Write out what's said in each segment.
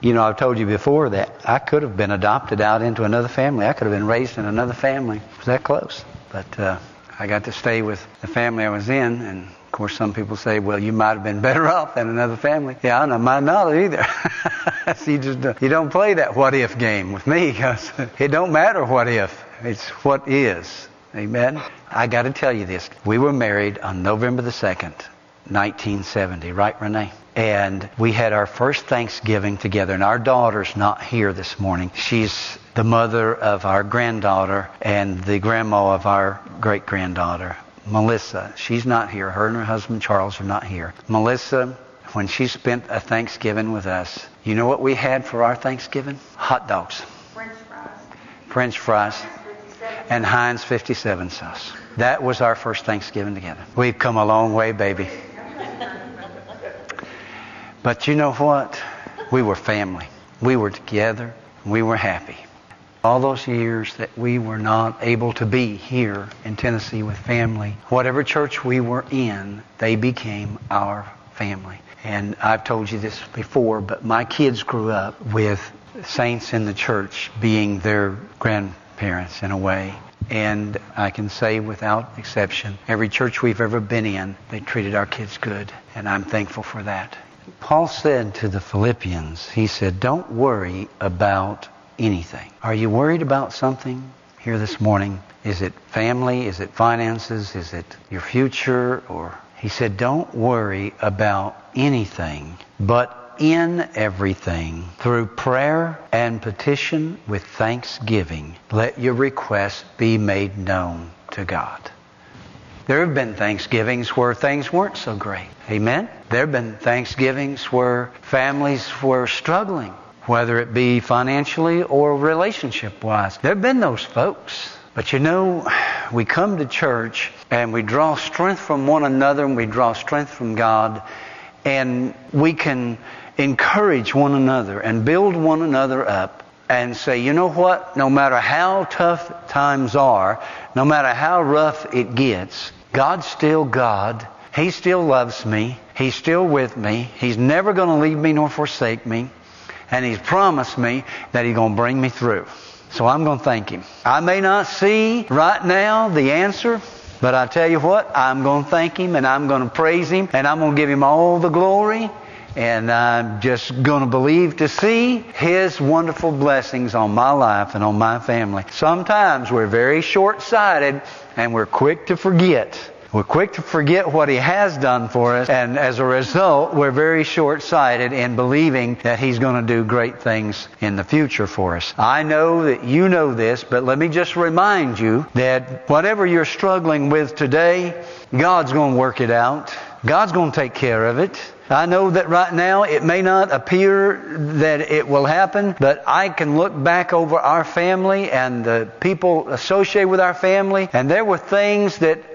You know, I've told you before that I could have been adopted out into another family. I could have been raised in another family. It was that close. But uh, I got to stay with the family I was in, and of course, some people say, well, you might have been better off than another family. Yeah, I know might not either. so you just you don't play that what if game with me because it don't matter what if. It's what is. Amen. I got to tell you this. We were married on November the 2nd, 1970, right, Renee? And we had our first Thanksgiving together. And our daughter's not here this morning. She's the mother of our granddaughter and the grandma of our great granddaughter, Melissa. She's not here. Her and her husband Charles are not here. Melissa, when she spent a Thanksgiving with us, you know what we had for our Thanksgiving? Hot dogs. French fries. French fries and Heinz 57 sauce. That was our first Thanksgiving together. We've come a long way, baby. But you know what? We were family. We were together. We were happy. All those years that we were not able to be here in Tennessee with family, whatever church we were in, they became our family. And I've told you this before, but my kids grew up with saints in the church being their grandparents in a way. And I can say without exception, every church we've ever been in, they treated our kids good. And I'm thankful for that. Paul said to the Philippians, he said, don't worry about anything. Are you worried about something here this morning? Is it family? Is it finances? Is it your future? Or he said, don't worry about anything, but in everything, through prayer and petition with thanksgiving, let your requests be made known to God. There have been Thanksgivings where things weren't so great. Amen? There have been Thanksgivings where families were struggling, whether it be financially or relationship wise. There have been those folks. But you know, we come to church and we draw strength from one another and we draw strength from God and we can encourage one another and build one another up and say, you know what? No matter how tough times are, no matter how rough it gets, God's still God. He still loves me. He's still with me. He's never going to leave me nor forsake me. And He's promised me that He's going to bring me through. So I'm going to thank Him. I may not see right now the answer, but I tell you what, I'm going to thank Him and I'm going to praise Him and I'm going to give Him all the glory and I'm just going to believe to see His wonderful blessings on my life and on my family. Sometimes we're very short sighted and we're quick to forget. We're quick to forget what He has done for us, and as a result, we're very short sighted in believing that He's going to do great things in the future for us. I know that you know this, but let me just remind you that whatever you're struggling with today, God's going to work it out. God's going to take care of it. I know that right now it may not appear that it will happen, but I can look back over our family and the people associated with our family, and there were things that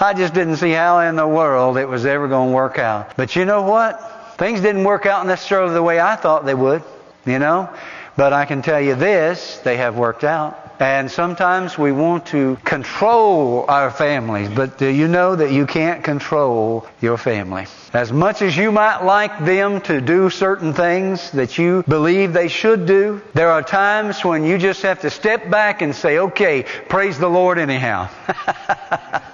I just didn't see how in the world it was ever going to work out. But you know what? Things didn't work out necessarily the way I thought they would, you know? But I can tell you this, they have worked out. And sometimes we want to control our families, but do you know that you can't control your family? As much as you might like them to do certain things that you believe they should do, there are times when you just have to step back and say, okay, praise the Lord anyhow.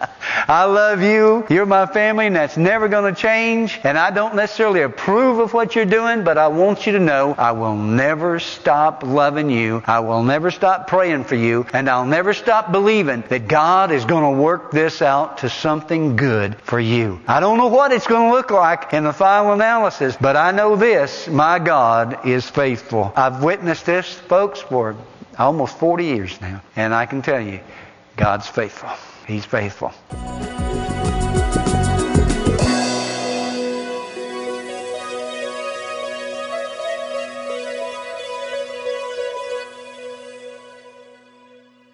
I love you. You're my family, and that's never going to change. And I don't necessarily approve of what you're doing, but I want you to know I will never stop loving you. I will never stop praying for you. And I'll never stop believing that God is going to work this out to something good for you. I don't know what it's going to look like in the final analysis, but I know this my God is faithful. I've witnessed this, folks, for almost 40 years now. And I can tell you, God's faithful. He's faithful.